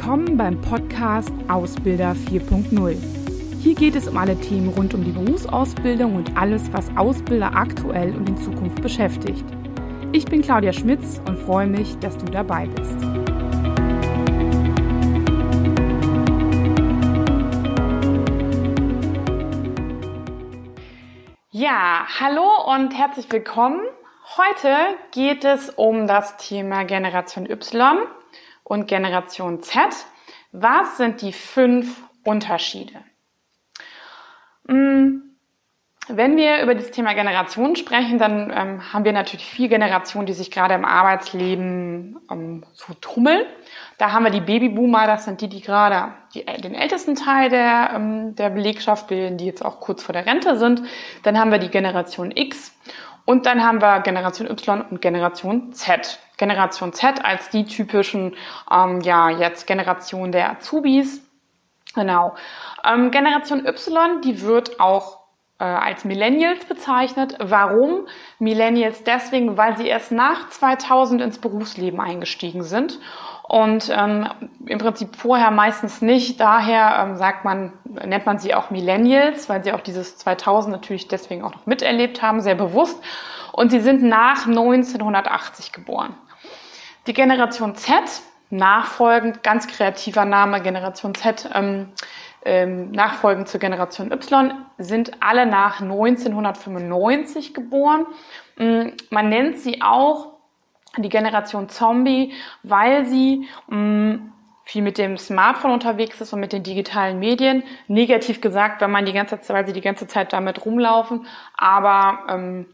Willkommen beim Podcast Ausbilder 4.0. Hier geht es um alle Themen rund um die Berufsausbildung und alles, was Ausbilder aktuell und in Zukunft beschäftigt. Ich bin Claudia Schmitz und freue mich, dass du dabei bist. Ja, hallo und herzlich willkommen. Heute geht es um das Thema Generation Y und Generation Z. Was sind die fünf Unterschiede? Mm, wenn wir über das Thema Generation sprechen, dann ähm, haben wir natürlich vier Generationen, die sich gerade im Arbeitsleben ähm, so tummeln. Da haben wir die Babyboomer, das sind die, die gerade die, den ältesten Teil der, ähm, der Belegschaft bilden, die jetzt auch kurz vor der Rente sind. Dann haben wir die Generation X und dann haben wir Generation Y und Generation Z. Generation Z als die typischen, ähm, ja, jetzt Generation der Azubis. Genau. Ähm, Generation Y, die wird auch äh, als Millennials bezeichnet. Warum? Millennials deswegen, weil sie erst nach 2000 ins Berufsleben eingestiegen sind und ähm, im Prinzip vorher meistens nicht. Daher ähm, sagt man, nennt man sie auch Millennials, weil sie auch dieses 2000 natürlich deswegen auch noch miterlebt haben, sehr bewusst. Und sie sind nach 1980 geboren. Die Generation Z, nachfolgend, ganz kreativer Name, Generation Z, ähm, ähm, nachfolgend zur Generation Y, sind alle nach 1995 geboren. Ähm, man nennt sie auch die Generation Zombie, weil sie ähm, viel mit dem Smartphone unterwegs ist und mit den digitalen Medien. Negativ gesagt, wenn man die ganze Zeit, weil sie die ganze Zeit damit rumlaufen, aber ähm,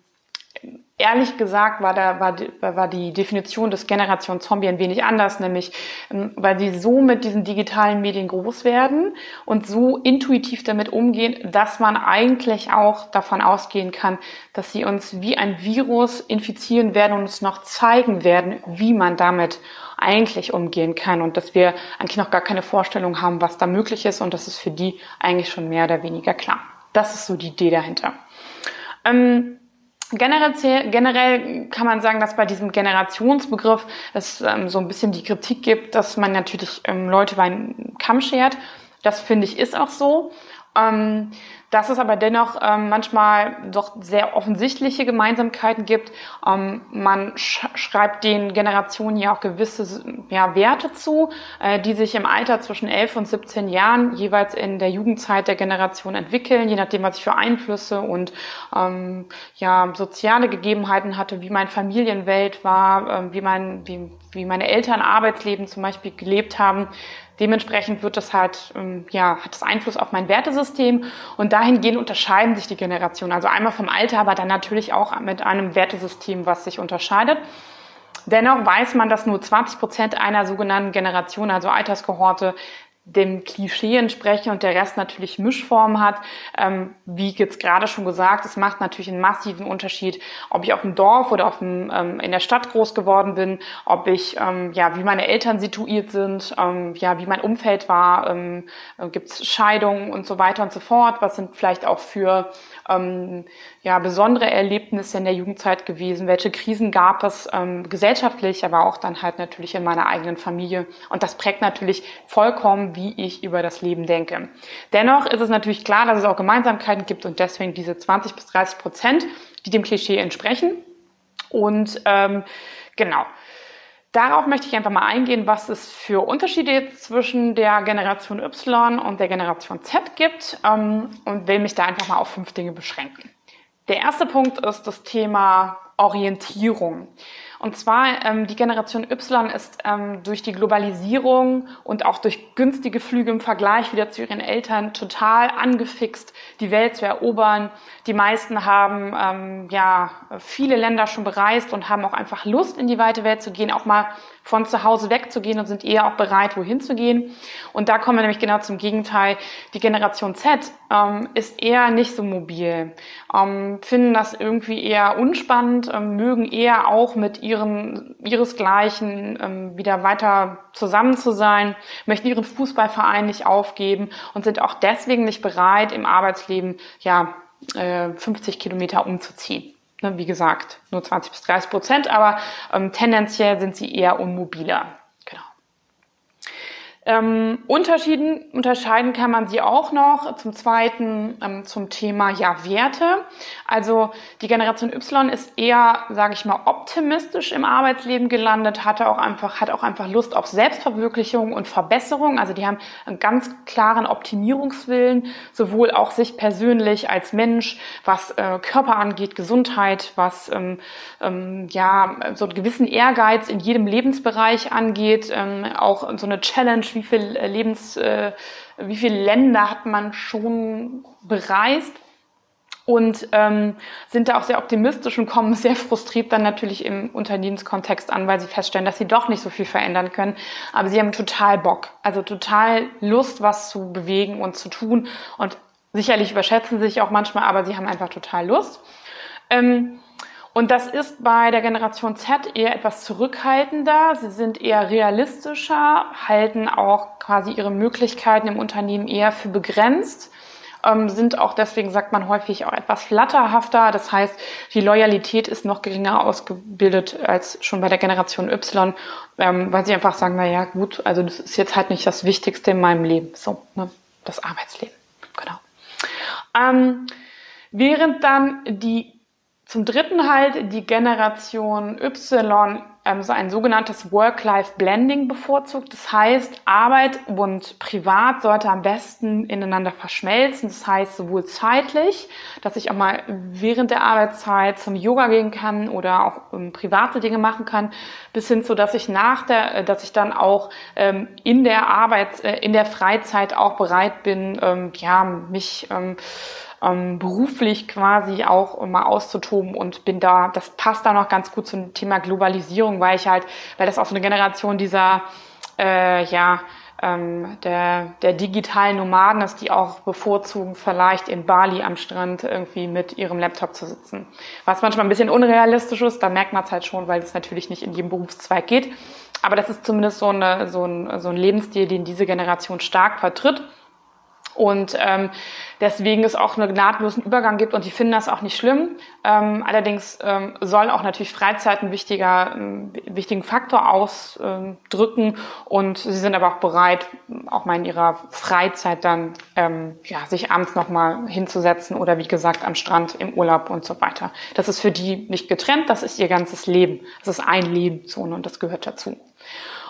Ehrlich gesagt war, da, war, war die Definition des Generation Zombie ein wenig anders, nämlich ähm, weil sie so mit diesen digitalen Medien groß werden und so intuitiv damit umgehen, dass man eigentlich auch davon ausgehen kann, dass sie uns wie ein Virus infizieren werden und uns noch zeigen werden, wie man damit eigentlich umgehen kann und dass wir eigentlich noch gar keine Vorstellung haben, was da möglich ist und das ist für die eigentlich schon mehr oder weniger klar. Das ist so die Idee dahinter. Ähm, Generell, generell kann man sagen, dass bei diesem Generationsbegriff es ähm, so ein bisschen die Kritik gibt, dass man natürlich ähm, Leute bei einem Kamm schert. Das finde ich ist auch so. Ähm, dass es aber dennoch ähm, manchmal doch sehr offensichtliche Gemeinsamkeiten gibt. Ähm, man sch schreibt den Generationen ja auch gewisse ja, Werte zu, äh, die sich im Alter zwischen 11 und 17 Jahren jeweils in der Jugendzeit der Generation entwickeln, je nachdem, was ich für Einflüsse und ähm, ja, soziale Gegebenheiten hatte, wie meine Familienwelt war, äh, wie, mein, wie, wie meine Eltern Arbeitsleben zum Beispiel gelebt haben. Dementsprechend wird das halt, ähm, ja, hat das Einfluss auf mein Wertesystem und dahingehend unterscheiden sich die Generationen. Also einmal vom Alter, aber dann natürlich auch mit einem Wertesystem, was sich unterscheidet. Dennoch weiß man, dass nur 20 Prozent einer sogenannten Generation, also Alterskohorte, dem Klischee entsprechen und der Rest natürlich Mischformen hat. Ähm, wie jetzt gerade schon gesagt, es macht natürlich einen massiven Unterschied, ob ich auf dem Dorf oder auf dem, ähm, in der Stadt groß geworden bin, ob ich, ähm, ja, wie meine Eltern situiert sind, ähm, ja, wie mein Umfeld war, ähm, äh, gibt es Scheidungen und so weiter und so fort. Was sind vielleicht auch für ähm, ja, besondere Erlebnisse in der Jugendzeit gewesen? Welche Krisen gab es ähm, gesellschaftlich, aber auch dann halt natürlich in meiner eigenen Familie? Und das prägt natürlich vollkommen, wie ich über das Leben denke. Dennoch ist es natürlich klar, dass es auch Gemeinsamkeiten gibt und deswegen diese 20 bis 30 Prozent, die dem Klischee entsprechen. Und ähm, genau. Darauf möchte ich einfach mal eingehen, was es für Unterschiede zwischen der Generation Y und der Generation Z gibt ähm, und will mich da einfach mal auf fünf Dinge beschränken. Der erste Punkt ist das Thema Orientierung. Und zwar ähm, die Generation Y ist ähm, durch die Globalisierung und auch durch günstige Flüge im Vergleich wieder zu ihren Eltern total angefixt, die Welt zu erobern. Die meisten haben ähm, ja viele Länder schon bereist und haben auch einfach Lust, in die weite Welt zu gehen, auch mal von zu Hause wegzugehen und sind eher auch bereit, wohin zu gehen. Und da kommen wir nämlich genau zum Gegenteil. Die Generation Z ähm, ist eher nicht so mobil, ähm, finden das irgendwie eher unspannend, ähm, mögen eher auch mit ihren, ihresgleichen ähm, wieder weiter zusammen zu sein, möchten ihren Fußballverein nicht aufgeben und sind auch deswegen nicht bereit, im Arbeitsleben ja, äh, 50 Kilometer umzuziehen. Ne, wie gesagt, nur 20 bis 30 Prozent, aber ähm, tendenziell sind sie eher unmobiler. Ähm, Unterschieden, unterscheiden kann man sie auch noch. Zum Zweiten ähm, zum Thema ja Werte. Also die Generation Y ist eher, sage ich mal, optimistisch im Arbeitsleben gelandet, hatte auch einfach, hat auch einfach Lust auf Selbstverwirklichung und Verbesserung. Also die haben einen ganz klaren Optimierungswillen, sowohl auch sich persönlich als Mensch, was äh, Körper angeht, Gesundheit, was ähm, ähm, ja so einen gewissen Ehrgeiz in jedem Lebensbereich angeht, ähm, auch so eine Challenge wie viel äh, Lebens, äh, wie viele Länder hat man schon bereist und ähm, sind da auch sehr optimistisch und kommen sehr frustriert dann natürlich im Unternehmenskontext an, weil sie feststellen, dass sie doch nicht so viel verändern können. Aber sie haben total Bock, also total Lust, was zu bewegen und zu tun. Und sicherlich überschätzen sie sich auch manchmal, aber sie haben einfach total Lust. Ähm, und das ist bei der Generation Z eher etwas zurückhaltender. Sie sind eher realistischer, halten auch quasi ihre Möglichkeiten im Unternehmen eher für begrenzt, ähm, sind auch deswegen, sagt man häufig, auch etwas flatterhafter. Das heißt, die Loyalität ist noch geringer ausgebildet als schon bei der Generation Y, ähm, weil sie einfach sagen, na ja, gut, also das ist jetzt halt nicht das Wichtigste in meinem Leben. So, ne, das Arbeitsleben. Genau. Ähm, während dann die zum dritten halt die Generation Y ähm, so ein sogenanntes Work-Life-Blending bevorzugt. Das heißt, Arbeit und Privat sollte am besten ineinander verschmelzen. Das heißt, sowohl zeitlich, dass ich auch mal während der Arbeitszeit zum Yoga gehen kann oder auch ähm, private Dinge machen kann, bis hin zu, dass ich nach der, äh, dass ich dann auch ähm, in der Arbeit, äh, in der Freizeit auch bereit bin, ähm, ja, mich ähm, beruflich quasi auch mal auszutoben und bin da, das passt da noch ganz gut zum Thema Globalisierung, weil ich halt, weil das auch so eine Generation dieser, äh, ja, ähm, der, der digitalen Nomaden ist, die auch bevorzugen, vielleicht in Bali am Strand irgendwie mit ihrem Laptop zu sitzen. Was manchmal ein bisschen unrealistisch ist, da merkt man es halt schon, weil es natürlich nicht in jedem Berufszweig geht. Aber das ist zumindest so, eine, so, ein, so ein Lebensstil, den diese Generation stark vertritt. Und ähm, deswegen es auch einen nahtlosen Übergang gibt und die finden das auch nicht schlimm. Ähm, allerdings ähm, soll auch natürlich Freizeit einen wichtiger, einen wichtigen Faktor ausdrücken und sie sind aber auch bereit, auch mal in ihrer Freizeit dann ähm, ja, sich abends nochmal hinzusetzen oder wie gesagt am Strand, im Urlaub und so weiter. Das ist für die nicht getrennt, das ist ihr ganzes Leben. Das ist ein Leben so, und das gehört dazu.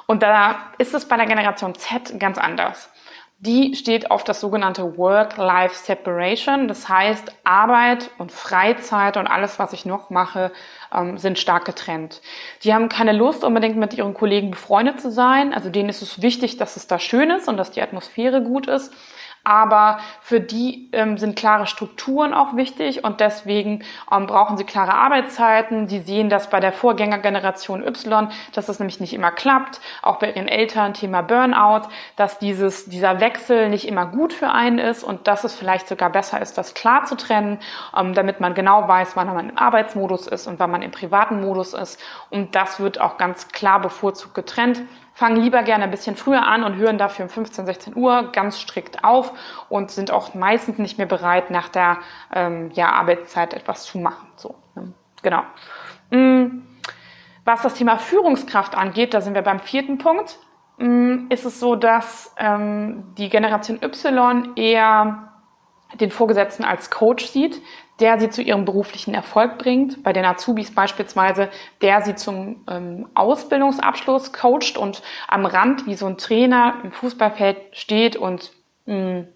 Und da ist es bei der Generation Z ganz anders die steht auf das sogenannte Work-Life-Separation. Das heißt, Arbeit und Freizeit und alles, was ich noch mache, ähm, sind stark getrennt. Die haben keine Lust, unbedingt mit ihren Kollegen befreundet zu sein. Also denen ist es wichtig, dass es da schön ist und dass die Atmosphäre gut ist aber für die ähm, sind klare Strukturen auch wichtig und deswegen ähm, brauchen sie klare Arbeitszeiten. Sie sehen das bei der Vorgängergeneration Y, dass das nämlich nicht immer klappt, auch bei ihren Eltern Thema Burnout, dass dieses, dieser Wechsel nicht immer gut für einen ist und dass es vielleicht sogar besser ist, das klar zu trennen, ähm, damit man genau weiß, wann man im Arbeitsmodus ist und wann man im privaten Modus ist. Und das wird auch ganz klar bevorzugt getrennt fangen lieber gerne ein bisschen früher an und hören dafür um 15, 16 Uhr ganz strikt auf und sind auch meistens nicht mehr bereit, nach der ähm, ja, Arbeitszeit etwas zu machen. So, ne? Genau. Mm, was das Thema Führungskraft angeht, da sind wir beim vierten Punkt, mm, ist es so, dass ähm, die Generation Y eher den Vorgesetzten als Coach sieht, der sie zu ihrem beruflichen Erfolg bringt. Bei den Azubis beispielsweise, der sie zum ähm, Ausbildungsabschluss coacht und am Rand wie so ein Trainer im Fußballfeld steht und mh, mm,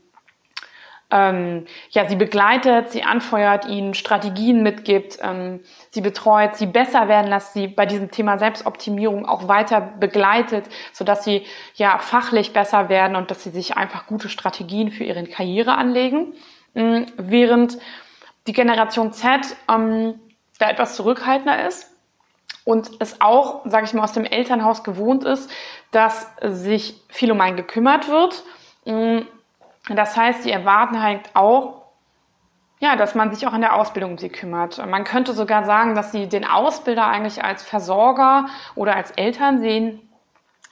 ähm, ja, sie begleitet, sie anfeuert, ihnen Strategien mitgibt, ähm, sie betreut, sie besser werden lässt, sie bei diesem Thema Selbstoptimierung auch weiter begleitet, sodass sie ja fachlich besser werden und dass sie sich einfach gute Strategien für ihre Karriere anlegen. Ähm, während die Generation Z ähm, da etwas zurückhaltender ist und es auch, sage ich mal, aus dem Elternhaus gewohnt ist, dass sich viel um einen gekümmert wird. Das heißt, sie erwarten halt auch, ja, dass man sich auch in der Ausbildung um sie kümmert. Man könnte sogar sagen, dass sie den Ausbilder eigentlich als Versorger oder als Eltern sehen,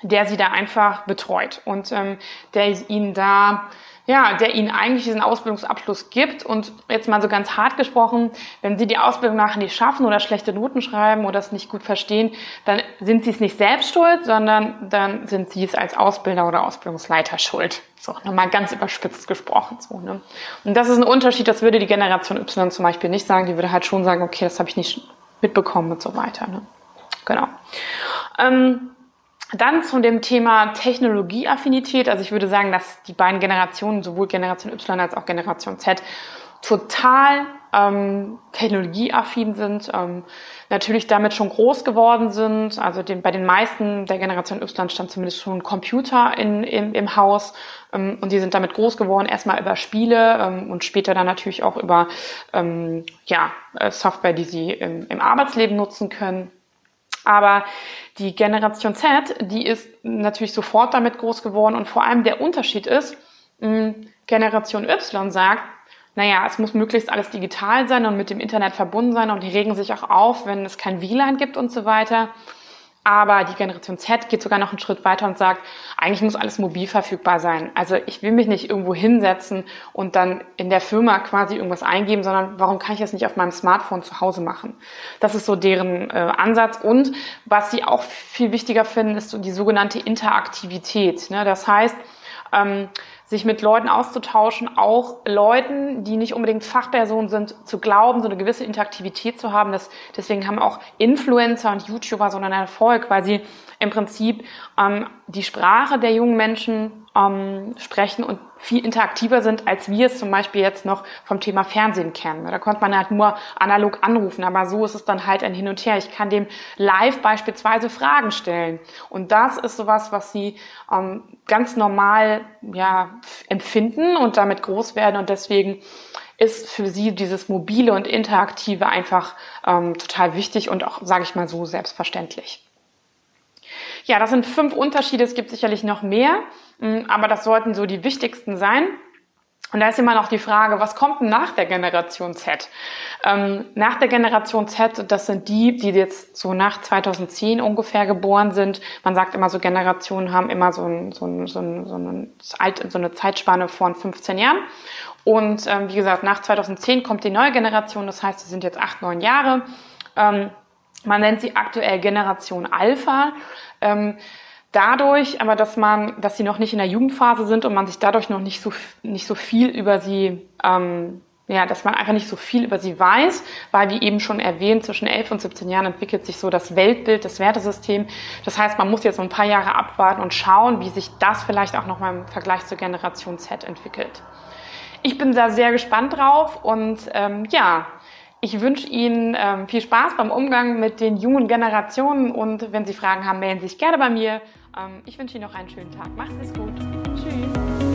der sie da einfach betreut und ähm, der ihnen da ja, der ihnen eigentlich diesen Ausbildungsabschluss gibt. Und jetzt mal so ganz hart gesprochen, wenn sie die Ausbildung nachher nicht schaffen oder schlechte Noten schreiben oder es nicht gut verstehen, dann sind sie es nicht selbst schuld, sondern dann sind sie es als Ausbilder oder Ausbildungsleiter schuld. So, nochmal ganz überspitzt gesprochen. So, ne? Und das ist ein Unterschied, das würde die Generation Y zum Beispiel nicht sagen. Die würde halt schon sagen, okay, das habe ich nicht mitbekommen und so weiter. Ne? Genau. Ähm, dann zu dem Thema Technologieaffinität. Also ich würde sagen, dass die beiden Generationen, sowohl Generation Y als auch Generation Z, total ähm, technologieaffin sind, ähm, natürlich damit schon groß geworden sind. Also den, bei den meisten der Generation Y stand zumindest schon ein Computer in, in, im Haus ähm, und die sind damit groß geworden, erstmal über Spiele ähm, und später dann natürlich auch über ähm, ja, äh, Software, die sie im, im Arbeitsleben nutzen können. Aber die Generation Z, die ist natürlich sofort damit groß geworden und vor allem der Unterschied ist, Generation Y sagt, naja, es muss möglichst alles digital sein und mit dem Internet verbunden sein und die regen sich auch auf, wenn es kein WLAN gibt und so weiter. Aber die Generation Z geht sogar noch einen Schritt weiter und sagt, eigentlich muss alles mobil verfügbar sein. Also ich will mich nicht irgendwo hinsetzen und dann in der Firma quasi irgendwas eingeben, sondern warum kann ich das nicht auf meinem Smartphone zu Hause machen? Das ist so deren äh, Ansatz. Und was sie auch viel wichtiger finden, ist so die sogenannte Interaktivität. Ne? Das heißt, ähm, sich mit Leuten auszutauschen, auch Leuten, die nicht unbedingt Fachpersonen sind, zu glauben, so eine gewisse Interaktivität zu haben. Das, deswegen haben auch Influencer und YouTuber so einen Erfolg, weil sie im Prinzip ähm, die Sprache der jungen Menschen ähm, sprechen und viel interaktiver sind, als wir es zum Beispiel jetzt noch vom Thema Fernsehen kennen. Da konnte man halt nur analog anrufen, aber so ist es dann halt ein Hin und Her. Ich kann dem live beispielsweise Fragen stellen. Und das ist sowas, was sie ähm, ganz normal ja, empfinden und damit groß werden und deswegen ist für sie dieses mobile und interaktive einfach ähm, total wichtig und auch, sage ich mal so, selbstverständlich. Ja, das sind fünf Unterschiede. Es gibt sicherlich noch mehr, mm, aber das sollten so die wichtigsten sein. Und da ist immer noch die Frage, was kommt denn nach der Generation Z? Ähm, nach der Generation Z, das sind die, die jetzt so nach 2010 ungefähr geboren sind. Man sagt immer so, Generationen haben immer so, ein, so, ein, so, ein, so, ein, so eine Zeitspanne von 15 Jahren. Und ähm, wie gesagt, nach 2010 kommt die neue Generation, das heißt, sie sind jetzt acht, neun Jahre. Ähm, man nennt sie aktuell Generation Alpha. Ähm, dadurch, aber dass man, dass sie noch nicht in der Jugendphase sind und man sich dadurch noch nicht so nicht so viel über sie ähm, ja, dass man einfach nicht so viel über sie weiß, weil wie eben schon erwähnt, zwischen 11 und 17 Jahren entwickelt sich so das Weltbild, das Wertesystem. Das heißt, man muss jetzt so ein paar Jahre abwarten und schauen, wie sich das vielleicht auch nochmal im Vergleich zur Generation Z entwickelt. Ich bin da sehr gespannt drauf und ähm, ja, ich wünsche Ihnen ähm, viel Spaß beim Umgang mit den jungen Generationen und wenn Sie Fragen haben, melden Sie sich gerne bei mir. Ähm, ich wünsche Ihnen noch einen schönen Tag. Macht es gut. Tschüss.